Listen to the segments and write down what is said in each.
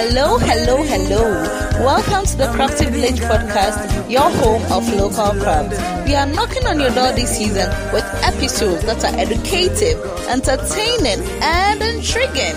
Hello, hello, hello. Welcome to the Crafty Village podcast, your home of local crafts. We are knocking on your door this season with episodes that are educative, entertaining, and intriguing.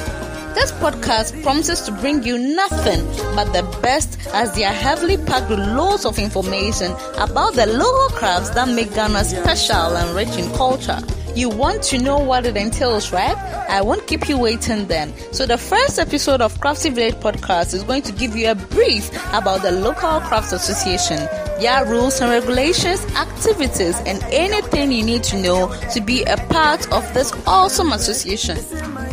This podcast promises to bring you nothing but the best as they are heavily packed with loads of information about the local crafts that make Ghana special and rich in culture. You want to know what it entails, right? I won't keep you waiting then. So, the first episode of Crafty Village Podcast is going to give you a brief about the local crafts association, their rules and regulations, activities, and anything you need to know to be a part of this awesome association.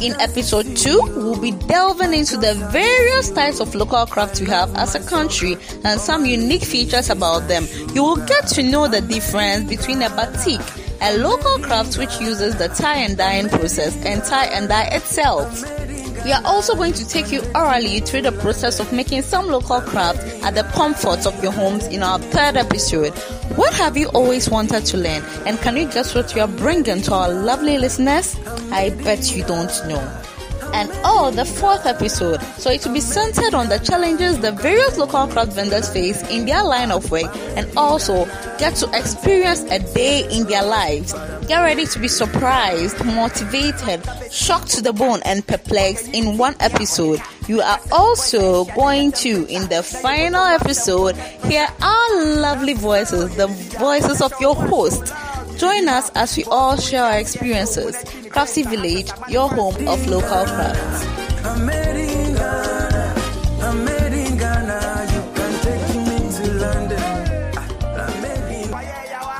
In episode 2, we'll be delving into the various types of local crafts we have as a country and some unique features about them. You will get to know the difference between a batik a local craft which uses the tie and dyeing process and tie and dye itself. We are also going to take you orally through the process of making some local craft at the comforts of your homes in our third episode. What have you always wanted to learn? And can you guess what you are bringing to our lovely listeners? I bet you don't know and oh, the fourth episode. So it will be centered on the challenges the various local craft vendors face in their line of work and also get to experience a day in their lives. Get ready to be surprised, motivated, shocked to the bone, and perplexed in one episode. You are also going to, in the final episode, hear our lovely voices, the voices of your host. Join us as we all share our experiences. Crafty Village, your home of local crafts.